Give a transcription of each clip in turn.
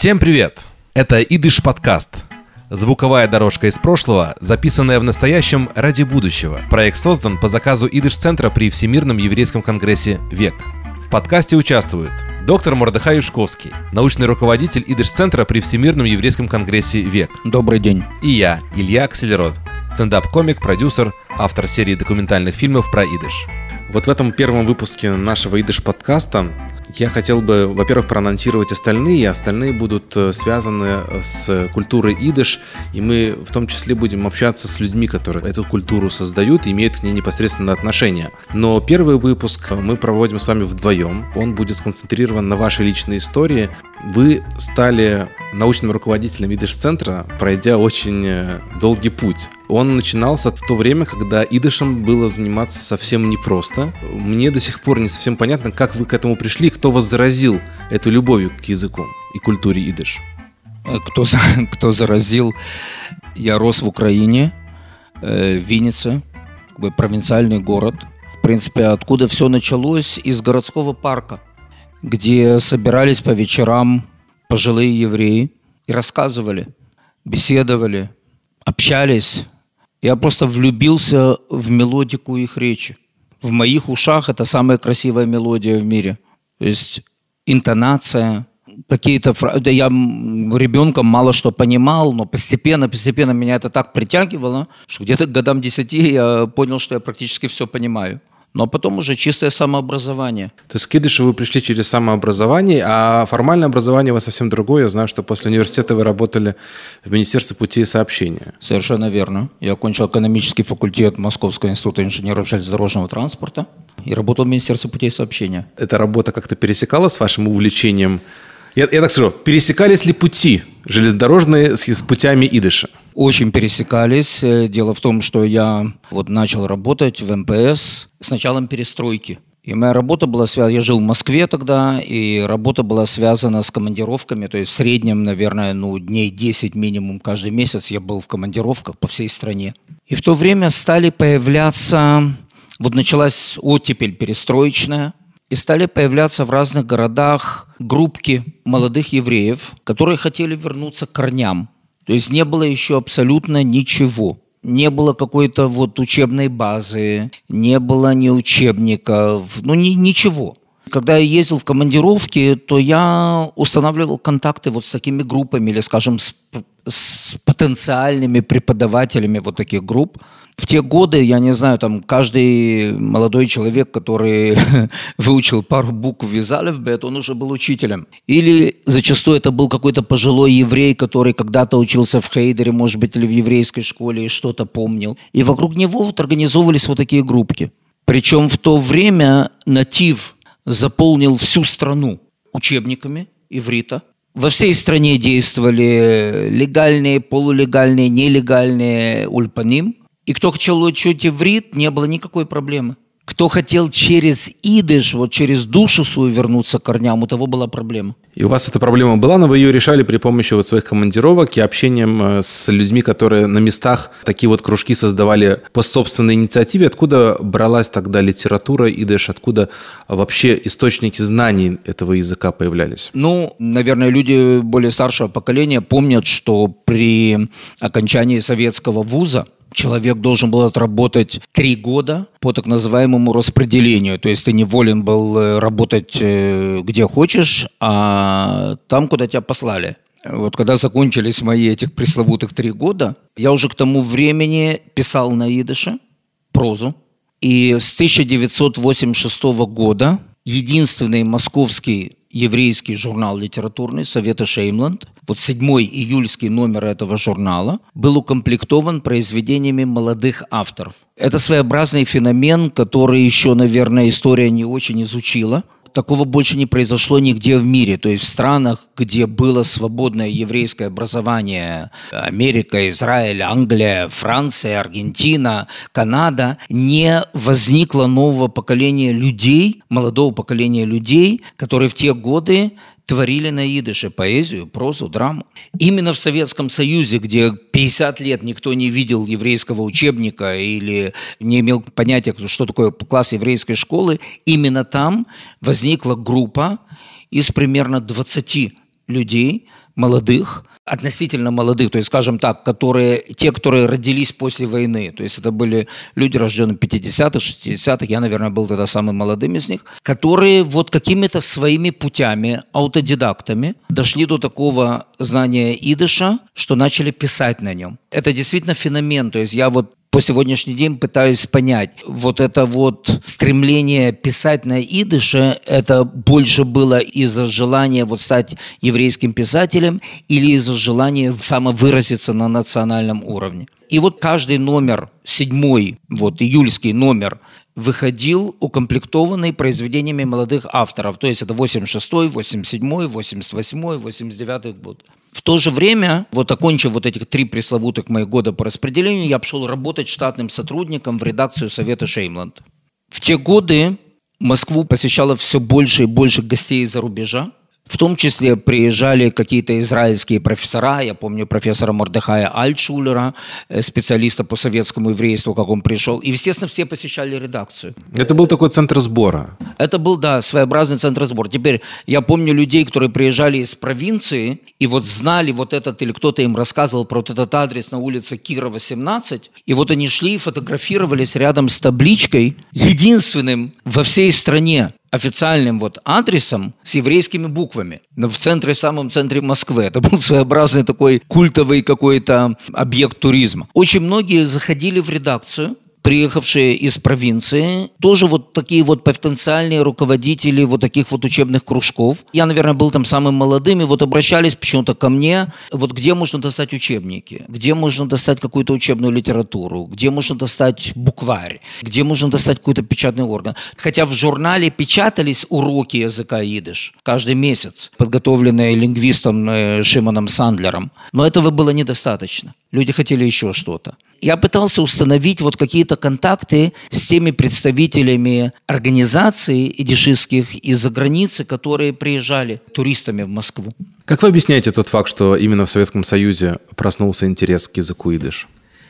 Всем привет! Это Идыш подкаст. Звуковая дорожка из прошлого, записанная в настоящем ради будущего. Проект создан по заказу Идыш-центра при Всемирном еврейском конгрессе «Век». В подкасте участвуют доктор Мордыхай Юшковский, научный руководитель Идыш-центра при Всемирном еврейском конгрессе «Век». Добрый день. И я, Илья Акселерод, стендап-комик, продюсер, автор серии документальных фильмов про Идыш. Вот в этом первом выпуске нашего Идыш подкаста я хотел бы, во-первых, проанонсировать остальные. Остальные будут э, связаны с культурой идыш, и мы в том числе будем общаться с людьми, которые эту культуру создают и имеют к ней непосредственно отношение. Но первый выпуск мы проводим с вами вдвоем. Он будет сконцентрирован на вашей личной истории. Вы стали научным руководителем идыш-центра, пройдя очень э, долгий путь. Он начинался в то время, когда идышем было заниматься совсем непросто. Мне до сих пор не совсем понятно, как вы к этому пришли, кто вас заразил эту любовью к языку и культуре идыш. Э, кто, кто заразил? Я рос в Украине, э, в Виннице, провинциальный город. В принципе, откуда все началось? Из городского парка, где собирались по вечерам пожилые евреи и рассказывали, беседовали, общались я просто влюбился в мелодику их речи. В моих ушах это самая красивая мелодия в мире. То есть интонация, какие-то фразы. Я ребенком мало что понимал, но постепенно, постепенно меня это так притягивало, что где-то к годам десяти я понял, что я практически все понимаю но потом уже чистое самообразование. То есть к вы пришли через самообразование, а формальное образование у вас совсем другое. Я знаю, что после университета вы работали в Министерстве путей сообщения. Совершенно верно. Я окончил экономический факультет Московского института инженеров железнодорожного транспорта и работал в Министерстве путей сообщения. Эта работа как-то пересекала с вашим увлечением? Я, я так скажу, пересекались ли пути железнодорожные с, с путями Идыша? Очень пересекались. Э, дело в том, что я вот начал работать в МПС с началом перестройки. И моя работа была связана, я жил в Москве тогда, и работа была связана с командировками, то есть в среднем, наверное, ну, дней 10 минимум каждый месяц я был в командировках по всей стране. И в то время стали появляться, вот началась оттепель перестроечная, и стали появляться в разных городах группки молодых евреев, которые хотели вернуться к корням. То есть не было еще абсолютно ничего. Не было какой-то вот учебной базы, не было ни учебников, ну ни, ничего. Когда я ездил в командировки, то я устанавливал контакты вот с такими группами или, скажем, с, с потенциальными преподавателями вот таких групп. В те годы, я не знаю, там каждый молодой человек, который выучил пару букв из алфбет, он уже был учителем. Или зачастую это был какой-то пожилой еврей, который когда-то учился в Хейдере, может быть, или в еврейской школе и что-то помнил. И вокруг него вот организовывались вот такие группки. Причем в то время натив заполнил всю страну учебниками иврита. Во всей стране действовали легальные, полулегальные, нелегальные ульпаним. И кто хотел учить иврит, не было никакой проблемы. Кто хотел через идыш, вот через душу свою вернуться к корням, у того была проблема. И у вас эта проблема была, но вы ее решали при помощи вот своих командировок и общением э, с людьми, которые на местах такие вот кружки создавали по собственной инициативе. Откуда бралась тогда литература идыш, откуда вообще источники знаний этого языка появлялись? Ну, наверное, люди более старшего поколения помнят, что при окончании советского вуза человек должен был отработать три года по так называемому распределению. То есть ты не волен был э, работать э, где хочешь, а там, куда тебя послали. Вот когда закончились мои этих пресловутых три года, я уже к тому времени писал на идыше прозу. И с 1986 года единственный московский еврейский журнал литературный Совета Шеймланд. Вот седьмой июльский номер этого журнала был укомплектован произведениями молодых авторов. Это своеобразный феномен, который еще, наверное, история не очень изучила – такого больше не произошло нигде в мире. То есть в странах, где было свободное еврейское образование, Америка, Израиль, Англия, Франция, Аргентина, Канада, не возникло нового поколения людей, молодого поколения людей, которые в те годы творили на идыше поэзию, прозу, драму. Именно в Советском Союзе, где 50 лет никто не видел еврейского учебника или не имел понятия, что такое класс еврейской школы, именно там возникла группа из примерно 20 людей, молодых, относительно молодых, то есть, скажем так, которые, те, которые родились после войны, то есть это были люди, рожденные в 50-х, 60-х, я, наверное, был тогда самым молодым из них, которые вот какими-то своими путями, аутодидактами дошли до такого знания идыша, что начали писать на нем. Это действительно феномен, то есть я вот по сегодняшний день пытаюсь понять, вот это вот стремление писать на идыше, это больше было из-за желания вот стать еврейским писателем или из-за желания самовыразиться на национальном уровне. И вот каждый номер, седьмой, вот июльский номер, выходил укомплектованный произведениями молодых авторов. То есть это 86-й, 87-й, 88-й, 89-й год. В то же время, вот окончив вот этих три пресловутых моих года по распределению, я пошел работать штатным сотрудником в редакцию Совета Шеймланд. В те годы Москву посещало все больше и больше гостей из-за рубежа. В том числе приезжали какие-то израильские профессора. Я помню профессора Мордехая Альтшулера, э, специалиста по советскому еврейству, как он пришел. И, естественно, все посещали редакцию. Это был такой центр сбора. Это был, да, своеобразный центр сбора. Теперь я помню людей, которые приезжали из провинции и вот знали вот этот, или кто-то им рассказывал про вот этот адрес на улице Кирова, 17. И вот они шли и фотографировались рядом с табличкой, единственным во всей стране официальным вот адресом с еврейскими буквами. В центре, в самом центре Москвы. Это был своеобразный такой культовый какой-то объект туризма. Очень многие заходили в редакцию, приехавшие из провинции, тоже вот такие вот потенциальные руководители вот таких вот учебных кружков. Я, наверное, был там самым молодым, и вот обращались почему-то ко мне, вот где можно достать учебники, где можно достать какую-то учебную литературу, где можно достать букварь, где можно достать какой-то печатный орган. Хотя в журнале печатались уроки языка идыш каждый месяц, подготовленные лингвистом э, Шимоном Сандлером. Но этого было недостаточно. Люди хотели еще что-то я пытался установить вот какие-то контакты с теми представителями организаций идишистских из-за границы, которые приезжали туристами в Москву. Как вы объясняете тот факт, что именно в Советском Союзе проснулся интерес к языку идыш?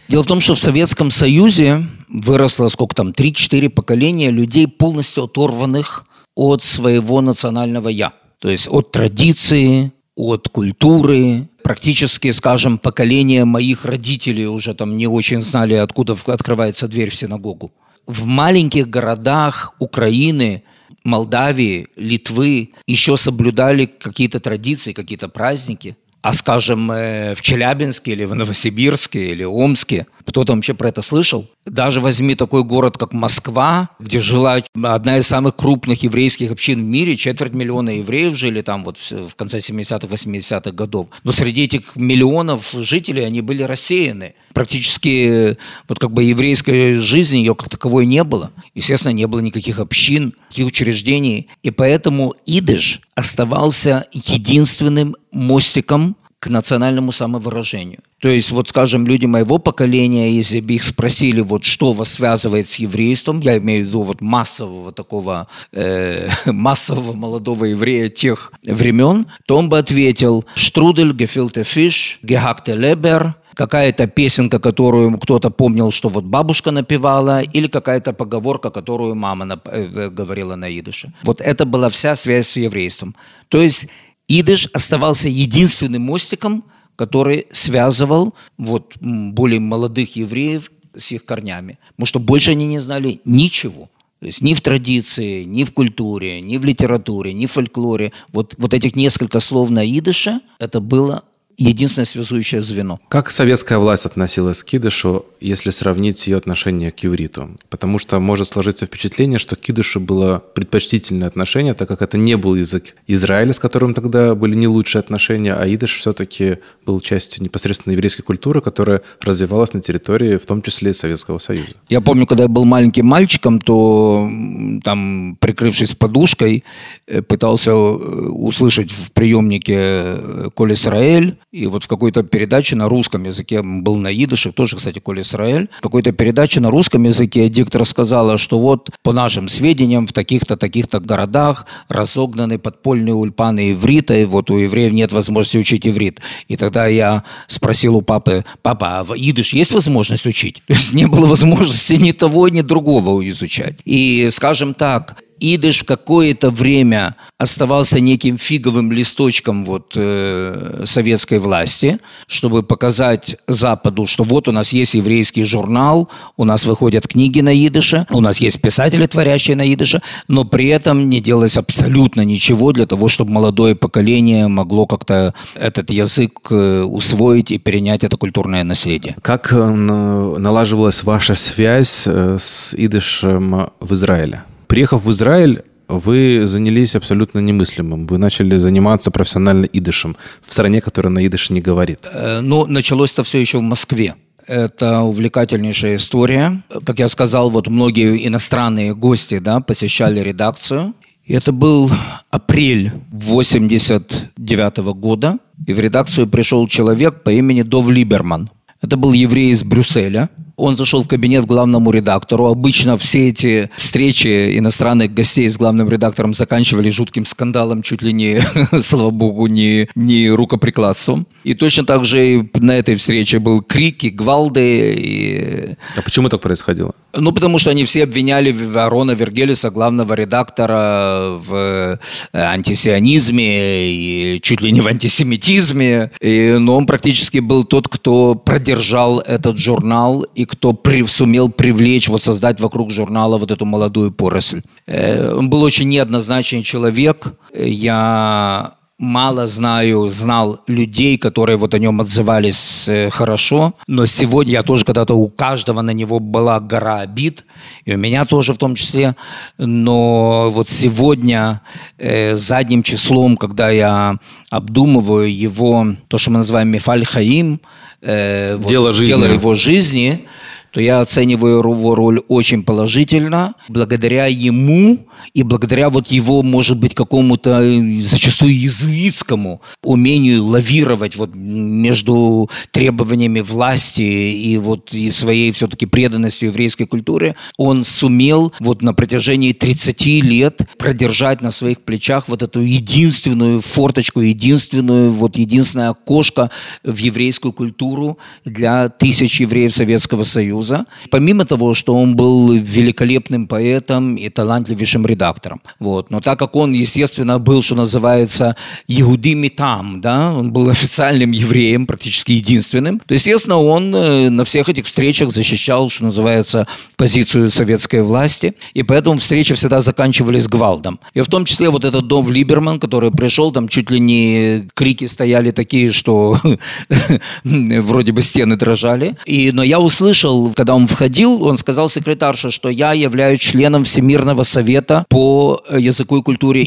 Дело в том, что в Советском Союзе выросло сколько там, 3-4 поколения людей, полностью оторванных от своего национального «я». То есть от традиции, от культуры, практически, скажем, поколение моих родителей уже там не очень знали, откуда открывается дверь в синагогу. В маленьких городах Украины, Молдавии, Литвы еще соблюдали какие-то традиции, какие-то праздники. А, скажем, э, в Челябинске или в Новосибирске или Омске – кто-то вообще про это слышал? Даже возьми такой город, как Москва, где жила одна из самых крупных еврейских общин в мире, четверть миллиона евреев жили там вот в конце 70-х, 80-х годов. Но среди этих миллионов жителей они были рассеяны. Практически вот как бы еврейской жизни ее как таковой не было. Естественно, не было никаких общин, никаких учреждений. И поэтому идыш оставался единственным мостиком к национальному самовыражению. То есть, вот, скажем, люди моего поколения, если бы их спросили, вот, что вас связывает с еврейством, я имею в виду вот массового такого, э, массового молодого еврея тех времен, то он бы ответил «Штрудель, гефилте фиш, гехакте лебер», какая-то песенка, которую кто-то помнил, что вот бабушка напевала, или какая-то поговорка, которую мама нап- э, говорила на идыше. Вот это была вся связь с еврейством. То есть идыш оставался единственным мостиком, который связывал вот более молодых евреев с их корнями. Потому что больше они не знали ничего. То есть ни в традиции, ни в культуре, ни в литературе, ни в фольклоре. Вот, вот этих несколько слов на идыше, это было единственное связующее звено. Как советская власть относилась к кидышу, если сравнить ее отношение к ивриту? Потому что может сложиться впечатление, что к кидышу было предпочтительное отношение, так как это не был язык Израиля, с которым тогда были не лучшие отношения, а идыш все-таки был частью непосредственно еврейской культуры, которая развивалась на территории, в том числе Советского Союза. Я помню, когда я был маленьким мальчиком, то там, прикрывшись подушкой, э, пытался э, услышать в приемнике э, «Коль Исраэль», и вот в какой-то передаче на русском языке, был на идыше, тоже, кстати, Коля Израиль, в какой-то передаче на русском языке диктор сказала, что вот по нашим сведениям в таких-то, таких-то городах разогнаны подпольные ульпаны иврита, и вот у евреев нет возможности учить иврит. И тогда я спросил у папы, папа, а в идыш есть возможность учить? То есть не было возможности ни того, ни другого изучать. И, скажем так, идыш какое-то время оставался неким фиговым листочком вот, э, советской власти, чтобы показать Западу, что вот у нас есть еврейский журнал, у нас выходят книги на идыше, у нас есть писатели, творящие на идыше, но при этом не делалось абсолютно ничего для того, чтобы молодое поколение могло как-то этот язык э, усвоить и перенять это культурное наследие. Как э, налаживалась ваша связь э, с идышем в Израиле? Приехав в Израиль, вы занялись абсолютно немыслимым. Вы начали заниматься профессионально идышем в стране, которая на идыше не говорит. Ну, началось это все еще в Москве. Это увлекательнейшая история. Как я сказал, вот многие иностранные гости да, посещали редакцию. Это был апрель 89 года. И в редакцию пришел человек по имени Дов Либерман. Это был еврей из Брюсселя. Он зашел в кабинет главному редактору. Обычно все эти встречи иностранных гостей с главным редактором заканчивались жутким скандалом, чуть ли не, слава богу, не, не рукоприкладством. И точно так же и на этой встрече был крик и гвалды. И... А почему так происходило? Ну, потому что они все обвиняли Арона Вергелиса, главного редактора, в э, антисионизме и чуть ли не в антисемитизме. И, но он практически был тот, кто продержал этот журнал и кто при, сумел привлечь, вот создать вокруг журнала вот эту молодую поросль. Э, он был очень неоднозначный человек. Я мало знаю, знал людей, которые вот о нем отзывались э, хорошо, но сегодня я тоже когда-то у каждого на него была гора обид, и у меня тоже в том числе, но вот сегодня э, задним числом, когда я обдумываю его, то, что мы называем Мефаль Хаим, э, дело, вот, жизни. дело его жизни, то я оцениваю его роль очень положительно. Благодаря ему и благодаря вот его, может быть, какому-то э, зачастую иезуитскому умению лавировать вот между требованиями власти и вот и своей все-таки преданностью еврейской культуре, он сумел вот на протяжении 30 лет продержать на своих плечах вот эту единственную форточку, единственную, вот единственное окошко в еврейскую культуру для тысяч евреев Советского Союза Союза. Помимо того, что он был великолепным поэтом и талантливейшим редактором. Вот. Но так как он, естественно, был, что называется, Егудим там, да, он был официальным евреем, практически единственным, то, естественно, он э, на всех этих встречах защищал, что называется, позицию советской власти. И поэтому встречи всегда заканчивались гвалдом. И в том числе вот этот Дом Либерман, который пришел, там чуть ли не крики стояли такие, что вроде бы стены дрожали. И, но я услышал когда он входил, он сказал секретарше, что я являюсь членом Всемирного совета по языку и культуре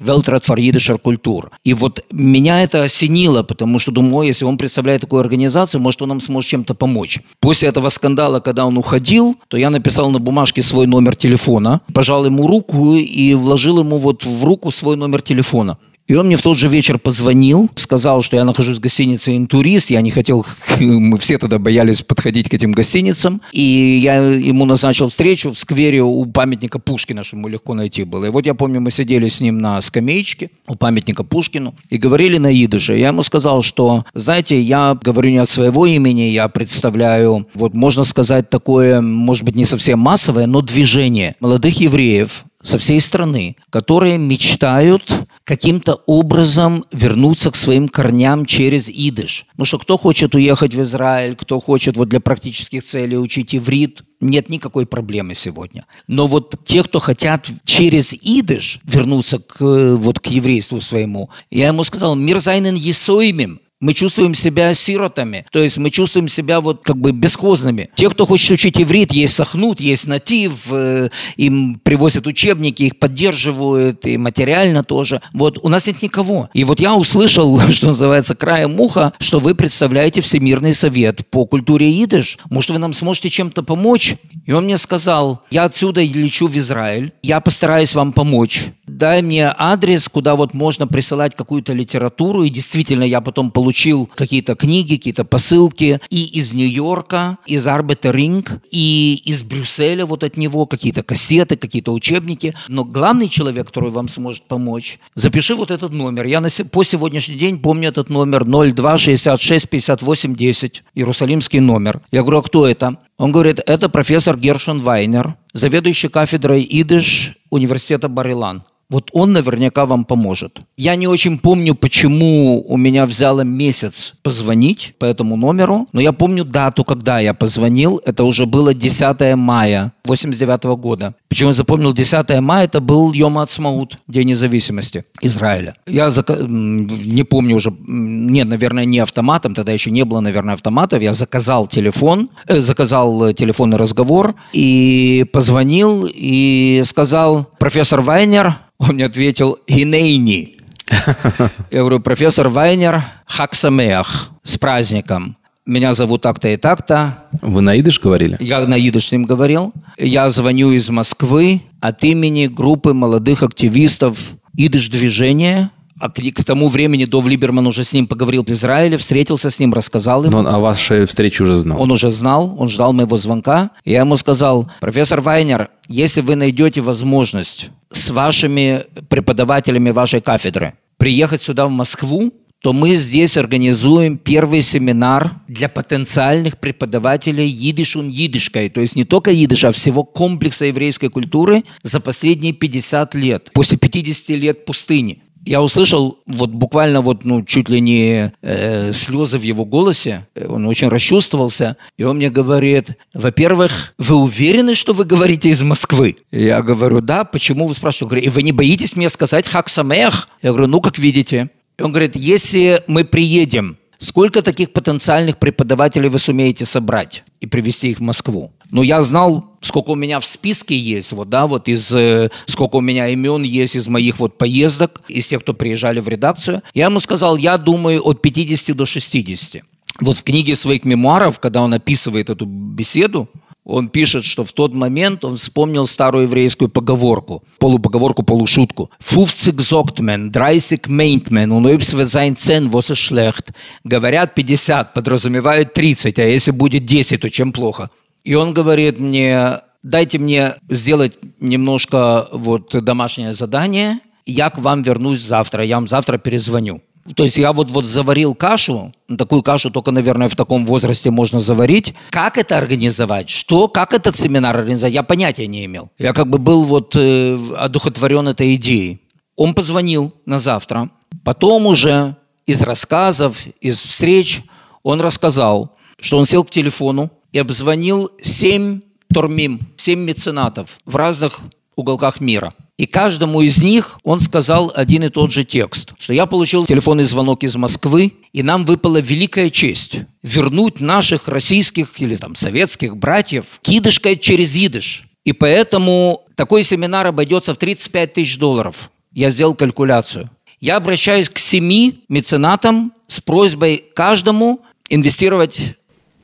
Велтрат фар идышер культур. И вот меня это осенило, потому что думаю, если он представляет такую организацию, может, он нам сможет чем-то помочь. После этого скандала, когда он уходил, то я написал на бумажке свой номер телефона, пожал ему руку и вложил ему вот в руку свой номер телефона. И он мне в тот же вечер позвонил, сказал, что я нахожусь в гостинице «Интурист», я не хотел, мы все тогда боялись подходить к этим гостиницам, и я ему назначил встречу в сквере у памятника Пушкина, чтобы ему легко найти было. И вот я помню, мы сидели с ним на скамеечке у памятника Пушкину и говорили на идыше. Я ему сказал, что, знаете, я говорю не от своего имени, я представляю, вот можно сказать, такое, может быть, не совсем массовое, но движение молодых евреев, со всей страны, которые мечтают каким-то образом вернуться к своим корням через идыш. Потому что кто хочет уехать в Израиль, кто хочет вот для практических целей учить иврит, нет никакой проблемы сегодня. Но вот те, кто хотят через идыш вернуться к, вот, к еврейству своему, я ему сказал, мир зайнен есоимим, мы чувствуем себя сиротами, то есть мы чувствуем себя вот как бы бесхозными. Те, кто хочет учить иврит, есть сахнут, есть натив, э, им привозят учебники, их поддерживают, и материально тоже. Вот у нас нет никого. И вот я услышал, что называется, краем уха, что вы представляете Всемирный совет по культуре идыш. Может, вы нам сможете чем-то помочь? И он мне сказал, я отсюда лечу в Израиль, я постараюсь вам помочь. Дай мне адрес, куда вот можно присылать какую-то литературу, и действительно я потом получил какие-то книги, какие-то посылки и из Нью-Йорка, из Арбета Ринг, и из Брюсселя вот от него, какие-то кассеты, какие-то учебники. Но главный человек, который вам сможет помочь, запиши вот этот номер. Я на, по сегодняшний день помню этот номер 02 66 58 10, Иерусалимский номер. Я говорю, а кто это? Он говорит, это профессор Гершон Вайнер, заведующий кафедрой идыш университета Барилан. Вот он наверняка вам поможет. Я не очень помню, почему у меня взяло месяц позвонить по этому номеру, но я помню дату, когда я позвонил. Это уже было 10 мая 89 года. Почему я запомнил 10 мая? Это был Йом Ацмаут, День независимости Израиля. Я зак... не помню уже, нет, наверное, не автоматом, тогда еще не было, наверное, автоматов. Я заказал телефон, э, заказал телефонный разговор и позвонил и сказал, профессор Вайнер, он мне ответил «Гинейни». Я говорю, профессор Вайнер, Хаксамеах, с праздником. Меня зовут так-то и так-то. Вы на идыш говорили? Я на идыш с ним говорил. Я звоню из Москвы от имени группы молодых активистов идыш-движения – а к, к тому времени Дов Либерман уже с ним поговорил в Израиле, встретился с ним, рассказал ему. Но он о вашей встрече уже знал. Он уже знал, он ждал моего звонка. И я ему сказал, профессор Вайнер, если вы найдете возможность с вашими преподавателями вашей кафедры приехать сюда в Москву, то мы здесь организуем первый семинар для потенциальных преподавателей идишун идишкой, то есть не только идиш, а всего комплекса еврейской культуры за последние 50 лет, после 50 лет пустыни я услышал вот буквально вот, ну, чуть ли не э, слезы в его голосе. Он очень расчувствовался. И он мне говорит, во-первых, вы уверены, что вы говорите из Москвы? Я говорю, да. Почему вы спрашиваете? Он говорит, и вы не боитесь мне сказать хаксамех? Я говорю, ну, как видите. Он говорит, если мы приедем, сколько таких потенциальных преподавателей вы сумеете собрать и привести их в Москву? Но я знал, сколько у меня в списке есть, вот, да, вот из, э, сколько у меня имен есть из моих вот поездок, из тех, кто приезжали в редакцию. Я ему сказал, я думаю от 50 до 60. Вот в книге своих мемуаров, когда он описывает эту беседу, он пишет, что в тот момент он вспомнил старую еврейскую поговорку, полупоговорку, полушутку. «Фуфцик зоктмен, драйсик мейнтмен, унойбсвет зайн цен, вос и шлехт». Говорят 50, подразумевают 30, а если будет 10, то чем плохо? И он говорит мне, дайте мне сделать немножко вот домашнее задание, я к вам вернусь завтра, я вам завтра перезвоню. То есть я вот, вот заварил кашу, такую кашу только, наверное, в таком возрасте можно заварить. Как это организовать? Что, как этот семинар организовать? Я понятия не имел. Я как бы был вот э, одухотворен этой идеей. Он позвонил на завтра. Потом уже из рассказов, из встреч он рассказал, что он сел к телефону, и обзвонил семь тормим, семь меценатов в разных уголках мира. И каждому из них он сказал один и тот же текст, что я получил телефонный звонок из Москвы, и нам выпала великая честь вернуть наших российских или там советских братьев кидышкой через идыш. И поэтому такой семинар обойдется в 35 тысяч долларов. Я сделал калькуляцию. Я обращаюсь к семи меценатам с просьбой каждому инвестировать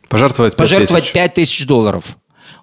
Пожертвовать 5 Пожертвовать тысяч. 5 тысяч долларов.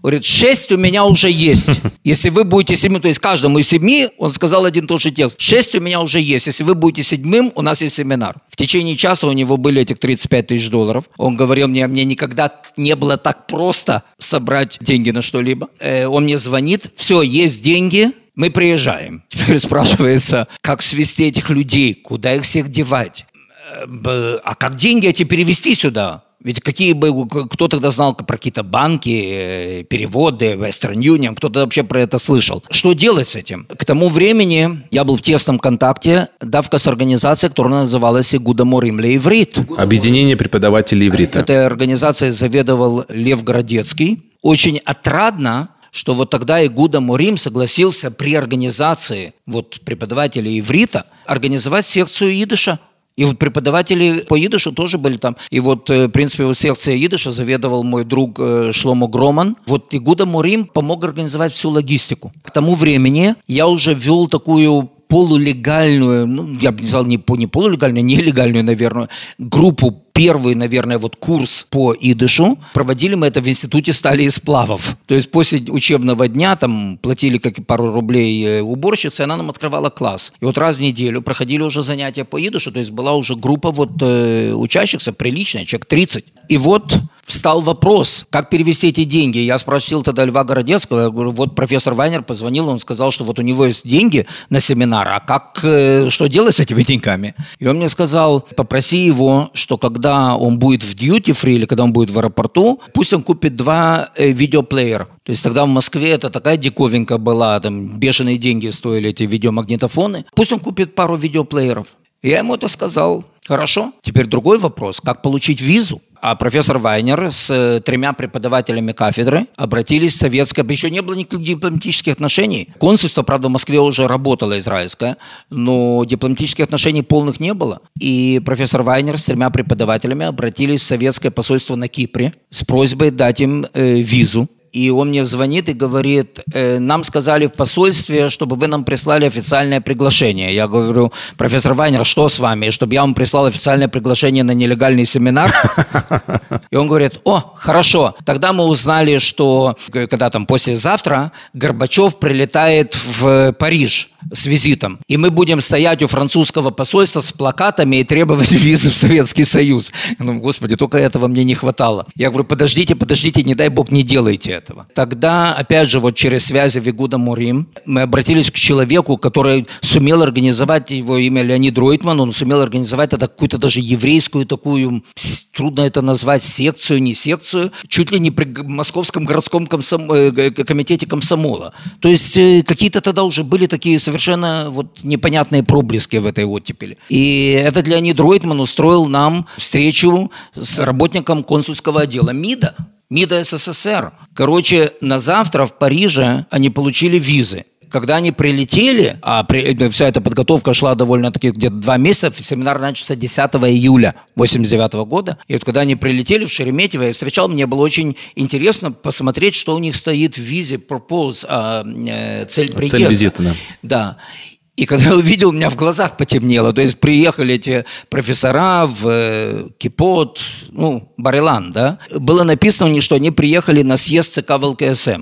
Говорит, 6 у меня уже есть. Если вы будете седьмым, то есть каждому из семи, он сказал один и тот же текст. 6 у меня уже есть. Если вы будете седьмым, у нас есть семинар. В течение часа у него были этих 35 тысяч долларов. Он говорил мне, мне никогда не было так просто собрать деньги на что-либо. Э, он мне звонит, все, есть деньги, мы приезжаем. Теперь спрашивается, как свести этих людей, куда их всех девать? Э, а как деньги эти перевести сюда? Ведь какие бы, кто тогда знал про какие-то банки, э, переводы, Western Union, кто-то вообще про это слышал. Что делать с этим? К тому времени я был в тесном контакте, давка с организацией, которая называлась Игуда Моримле Иврит. Объединение преподавателей иврита. Этой организацией заведовал Лев Городецкий. Очень отрадно, что вот тогда Игуда Мурим согласился при организации вот преподавателей иврита организовать секцию идыша и вот преподаватели по идышу тоже были там. И вот, э, в принципе, вот секция идыша заведовал мой друг э, Шломо Громан. Вот Игуда Мурим помог организовать всю логистику. К тому времени я уже вел такую полулегальную, ну, я бы не сказал не, не полулегальную, нелегальную, наверное, группу первый, наверное, вот курс по идышу. Проводили мы это в Институте стали и сплавов. То есть после учебного дня там платили как пару рублей э, уборщице, она нам открывала класс. И вот раз в неделю проходили уже занятия по идышу, то есть была уже группа вот э, учащихся приличная, человек 30. И вот встал вопрос, как перевести эти деньги. Я спросил тогда Льва Городецкого, я говорю, вот профессор Вайнер позвонил, он сказал, что вот у него есть деньги на семинар, а как, э, что делать с этими деньгами? И он мне сказал, попроси его, что когда он будет в free или когда он будет в аэропорту, пусть он купит два э, видеоплеера. То есть тогда в Москве это такая диковинка была, там бешеные деньги стоили эти видеомагнитофоны. Пусть он купит пару видеоплееров. Я ему это сказал. Хорошо. Теперь другой вопрос. Как получить визу? А профессор Вайнер с э, тремя преподавателями кафедры обратились в советское... Еще не было никаких дипломатических отношений. Консульство, правда, в Москве уже работало израильское, но дипломатических отношений полных не было. И профессор Вайнер с тремя преподавателями обратились в советское посольство на Кипре с просьбой дать им э, визу и он мне звонит и говорит, э, нам сказали в посольстве, чтобы вы нам прислали официальное приглашение. Я говорю, профессор Вайнер, что с вами? Чтобы я вам прислал официальное приглашение на нелегальный семинар? И он говорит, о, хорошо. Тогда мы узнали, что когда там послезавтра Горбачев прилетает в Париж с визитом. И мы будем стоять у французского посольства с плакатами и требовать визы в Советский Союз. Думаю, господи, только этого мне не хватало. Я говорю, подождите, подождите, не дай бог, не делайте этого. Тогда, опять же, вот через связи Вигуда Мурим, мы обратились к человеку, который сумел организовать, его имя Леонид Ройтман, он сумел организовать это какую-то даже еврейскую такую трудно это назвать секцию, не секцию, чуть ли не при Московском городском комсом... Э, комитете комсомола. То есть э, какие-то тогда уже были такие совершенно вот непонятные проблески в этой оттепели. И это Леонид Ройтман устроил нам встречу с работником консульского отдела МИДа. МИДа СССР. Короче, на завтра в Париже они получили визы. Когда они прилетели, а при, э, вся эта подготовка шла довольно-таки где-то два месяца, семинар начался 10 июля 89 года. И вот когда они прилетели в Шереметьево, я встречал, мне было очень интересно посмотреть, что у них стоит в визе propose, а, э, цель приезда. Цель визита, да. Да. И когда я увидел, у меня в глазах потемнело. То есть приехали эти профессора в э, Кипот, ну, Барилан, да. Было написано у что они приехали на съезд ЦК ВЛКСМ.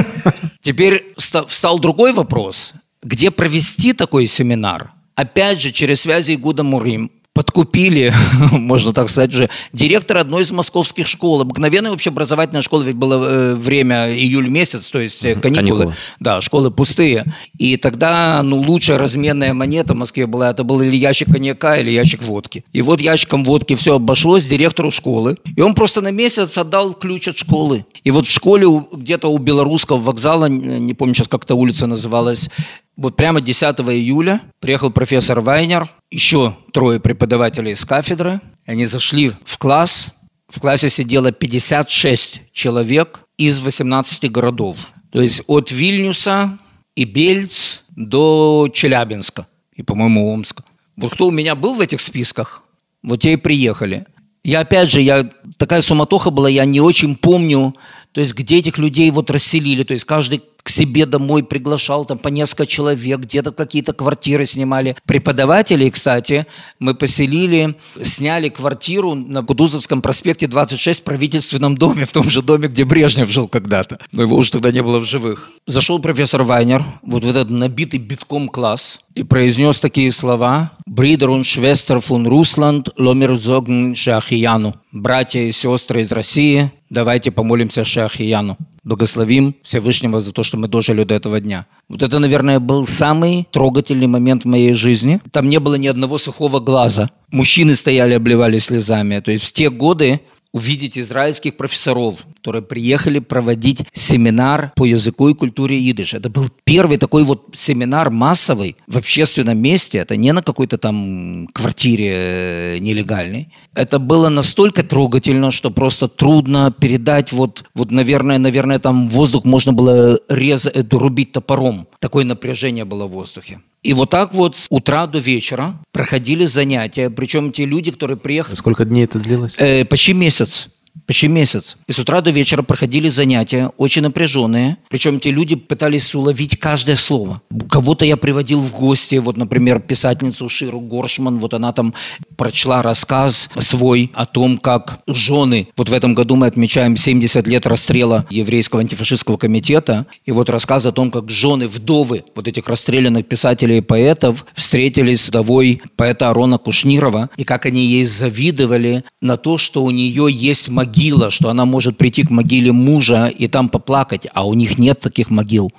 Теперь встал другой вопрос. Где провести такой семинар? Опять же, через связи Гуда Мурим, подкупили, можно так сказать, уже директор одной из московских школ. Обыкновенная общеобразовательная школа, ведь было э, время июль месяц, то есть э, каникулы. каникулы. Да, школы пустые. И тогда, ну, лучшая разменная монета в Москве была, это был или ящик коньяка, или ящик водки. И вот ящиком водки все обошлось директору школы. И он просто на месяц отдал ключ от школы. И вот в школе где-то у белорусского вокзала, не помню сейчас, как эта улица называлась, вот прямо 10 июля приехал профессор Вайнер, еще трое преподавателей из кафедры. Они зашли в класс. В классе сидело 56 человек из 18 городов. То есть от Вильнюса и Бельц до Челябинска и, по-моему, Омска. Вот кто у меня был в этих списках, вот те и приехали. Я опять же, я такая суматоха была, я не очень помню, то есть где этих людей вот расселили, то есть каждый к себе домой приглашал там по несколько человек, где-то какие-то квартиры снимали. Преподавателей, кстати, мы поселили, сняли квартиру на Кутузовском проспекте 26 в правительственном доме, в том же доме, где Брежнев жил когда-то. Но его уже тогда не было в живых. Зашел профессор Вайнер, вот в этот набитый битком класс, и произнес такие слова «Бридер und Schwester von Russland, ломер зогн Шахияну». «Братья и сестры из России, давайте помолимся Шахияну» благословим Всевышнего за то, что мы дожили до этого дня. Вот это, наверное, был самый трогательный момент в моей жизни. Там не было ни одного сухого глаза. Мужчины стояли, обливались слезами. То есть в те годы увидеть израильских профессоров, которые приехали проводить семинар по языку и культуре идыш. Это был первый такой вот семинар массовый в общественном месте. Это не на какой-то там квартире э, нелегальной. Это было настолько трогательно, что просто трудно передать. Вот, вот наверное, наверное, там воздух можно было резать, рубить топором. Такое напряжение было в воздухе. И вот так вот с утра до вечера проходили занятия. Причем те люди, которые приехали... Сколько дней это длилось? Э, почти месяц. Почти месяц. И с утра до вечера проходили занятия, очень напряженные. Причем те люди пытались уловить каждое слово. Кого-то я приводил в гости, вот, например, писательницу Ширу Горшман, вот она там прочла рассказ свой о том, как жены, вот в этом году мы отмечаем 70 лет расстрела еврейского антифашистского комитета, и вот рассказ о том, как жены, вдовы вот этих расстрелянных писателей и поэтов встретились с вдовой поэта Арона Кушнирова, и как они ей завидовали на то, что у нее есть могила, что она может прийти к могиле мужа и там поплакать, а у них нет таких могил.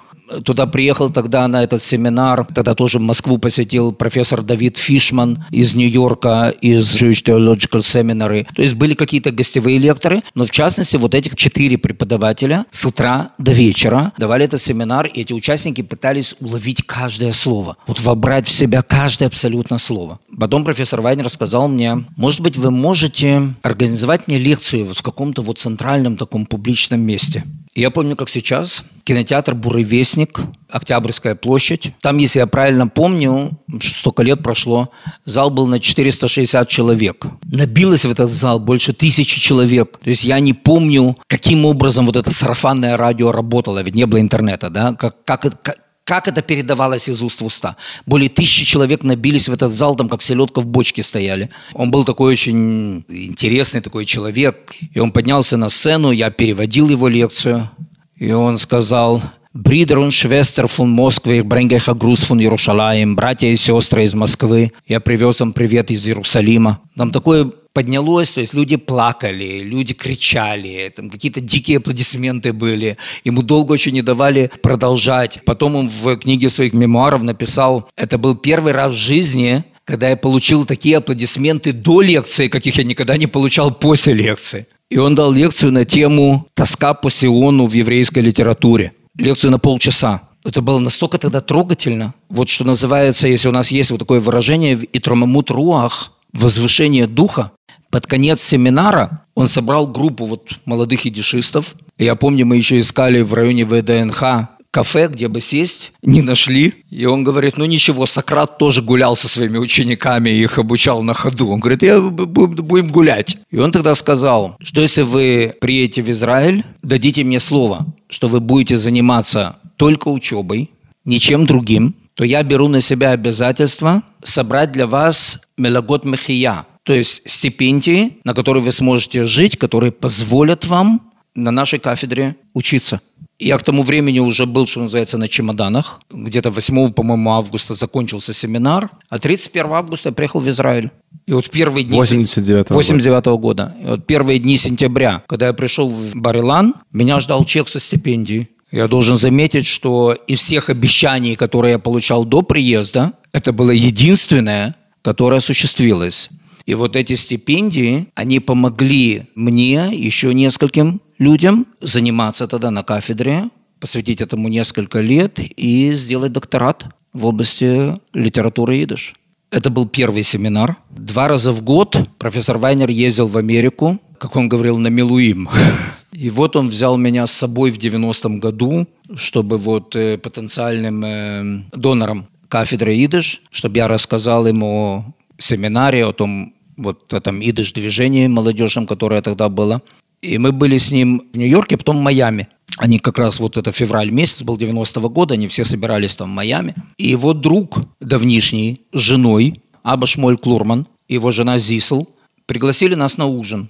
Туда приехал тогда на этот семинар, тогда тоже Москву посетил профессор Давид Фишман из Нью-Йорка, из Jewish Theological Seminary. То есть были какие-то гостевые лекторы, но в частности вот этих четыре преподавателя с утра до вечера давали этот семинар, и эти участники пытались уловить каждое слово, вот вобрать в себя каждое абсолютно слово. Потом профессор Вайнер сказал мне, может быть, вы можете организовать мне лекцию вот в каком-то вот центральном таком публичном месте. Я помню, как сейчас, кинотеатр «Буревестник», Октябрьская площадь. Там, если я правильно помню, столько лет прошло, зал был на 460 человек. Набилось в этот зал больше тысячи человек. То есть я не помню, каким образом вот это сарафанное радио работало, ведь не было интернета, да, как, как, как, как это передавалось из уст в уста? Более тысячи человек набились в этот зал, там как селедка в бочке стояли. Он был такой очень интересный такой человек. И он поднялся на сцену, я переводил его лекцию. И он сказал, Бридер und Schwester von Москвы, ich bringe euch Gruß von братья и сестры из Москвы, я привез вам привет из Иерусалима. Там такое поднялось, то есть люди плакали, люди кричали, там какие-то дикие аплодисменты были. Ему долго очень не давали продолжать. Потом он в книге своих мемуаров написал, это был первый раз в жизни, когда я получил такие аплодисменты до лекции, каких я никогда не получал после лекции. И он дал лекцию на тему «Тоска по Сиону в еврейской литературе». Лекцию на полчаса. Это было настолько тогда трогательно. Вот что называется, если у нас есть вот такое выражение «итромамут руах», возвышение духа, под конец семинара он собрал группу вот молодых идишистов. Я помню, мы еще искали в районе ВДНХ кафе, где бы сесть, не нашли. И он говорит, ну ничего, Сократ тоже гулял со своими учениками, их обучал на ходу. Он говорит, я будем гулять. И он тогда сказал, что если вы приедете в Израиль, дадите мне слово, что вы будете заниматься только учебой, ничем другим, то я беру на себя обязательство собрать для вас мелагот мехия, то есть стипендии, на которые вы сможете жить, которые позволят вам на нашей кафедре учиться. Я к тому времени уже был, что называется, на чемоданах. Где-то 8, по-моему, августа закончился семинар, а 31 августа я приехал в Израиль. И вот первые дни... 89 -го 89 -го года. И вот первые дни сентября, когда я пришел в Барилан, меня ждал чек со стипендией. Я должен заметить, что из всех обещаний, которые я получал до приезда, это было единственное, которое осуществилось. И вот эти стипендии, они помогли мне, еще нескольким людям, заниматься тогда на кафедре, посвятить этому несколько лет и сделать докторат в области литературы идыш. Это был первый семинар. Два раза в год профессор Вайнер ездил в Америку, как он говорил, на Милуим. И вот он взял меня с собой в 90-м году, чтобы вот э, потенциальным э, донорам кафедры идыш, чтобы я рассказал ему семинаре, о том вот этом идыш-движении молодежном, которое тогда было. И мы были с ним в Нью-Йорке, потом в Майами. Они как раз, вот это февраль месяц был 90-го года, они все собирались там в Майами. И его друг давнишний с женой, Аба Шмоль Клурман, его жена Зисел, пригласили нас на ужин.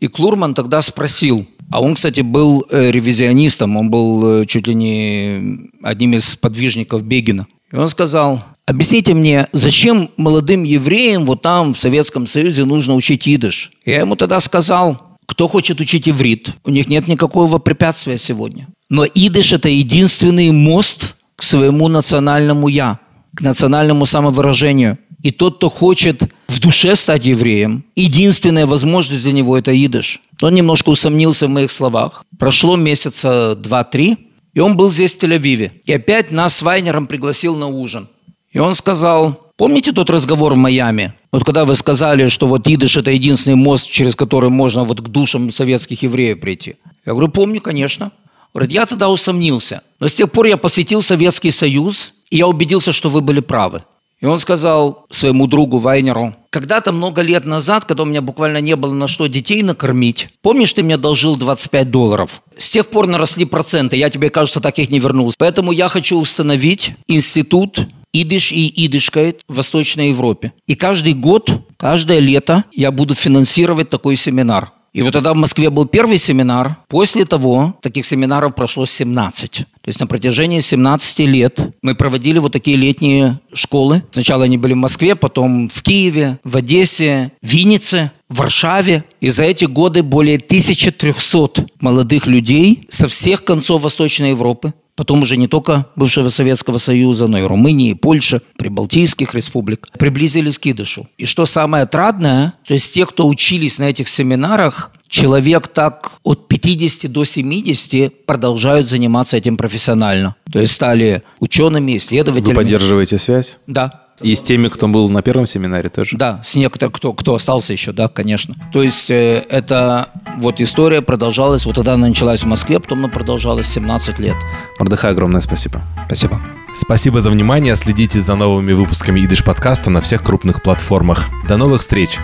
И Клурман тогда спросил, а он, кстати, был э, ревизионистом, он был э, чуть ли не одним из подвижников Бегина. И он сказал, объясните мне, зачем молодым евреям вот там в Советском Союзе нужно учить идыш? Я ему тогда сказал, кто хочет учить иврит, у них нет никакого препятствия сегодня. Но идыш – это единственный мост к своему национальному «я», к национальному самовыражению. И тот, кто хочет в душе стать евреем, единственная возможность для него – это идыш. Он немножко усомнился в моих словах. Прошло месяца два-три, и он был здесь, в Тель-Авиве. И опять нас с Вайнером пригласил на ужин. И он сказал, помните тот разговор в Майами? Вот когда вы сказали, что вот идыш – это единственный мост, через который можно вот к душам советских евреев прийти. Я говорю, помню, конечно. Говорит, я тогда усомнился. Но с тех пор я посетил Советский Союз, и я убедился, что вы были правы. И он сказал своему другу Вайнеру, когда-то много лет назад, когда у меня буквально не было на что детей накормить, помнишь, ты мне должил 25 долларов? С тех пор наросли проценты, я тебе, кажется, так их не вернул. Поэтому я хочу установить институт идыш и идышкает в Восточной Европе. И каждый год, каждое лето я буду финансировать такой семинар. И вот тогда в Москве был первый семинар. После того таких семинаров прошло 17. То есть на протяжении 17 лет мы проводили вот такие летние школы. Сначала они были в Москве, потом в Киеве, в Одессе, в Виннице, в Варшаве. И за эти годы более 1300 молодых людей со всех концов Восточной Европы потом уже не только бывшего Советского Союза, но и Румынии, Польши, Прибалтийских республик, приблизились к идышу. И что самое отрадное, то есть те, кто учились на этих семинарах, человек так от 50 до 70 продолжают заниматься этим профессионально. То есть стали учеными, исследователями. Вы поддерживаете связь? Да. И с теми, кто был на первом семинаре тоже? Да, с некоторыми, кто, кто остался еще, да, конечно. То есть э, это вот история продолжалась, вот тогда она началась в Москве, потом она продолжалась 17 лет. Мордыхай, огромное спасибо. Спасибо. Спасибо за внимание. Следите за новыми выпусками Идыш подкаста на всех крупных платформах. До новых встреч!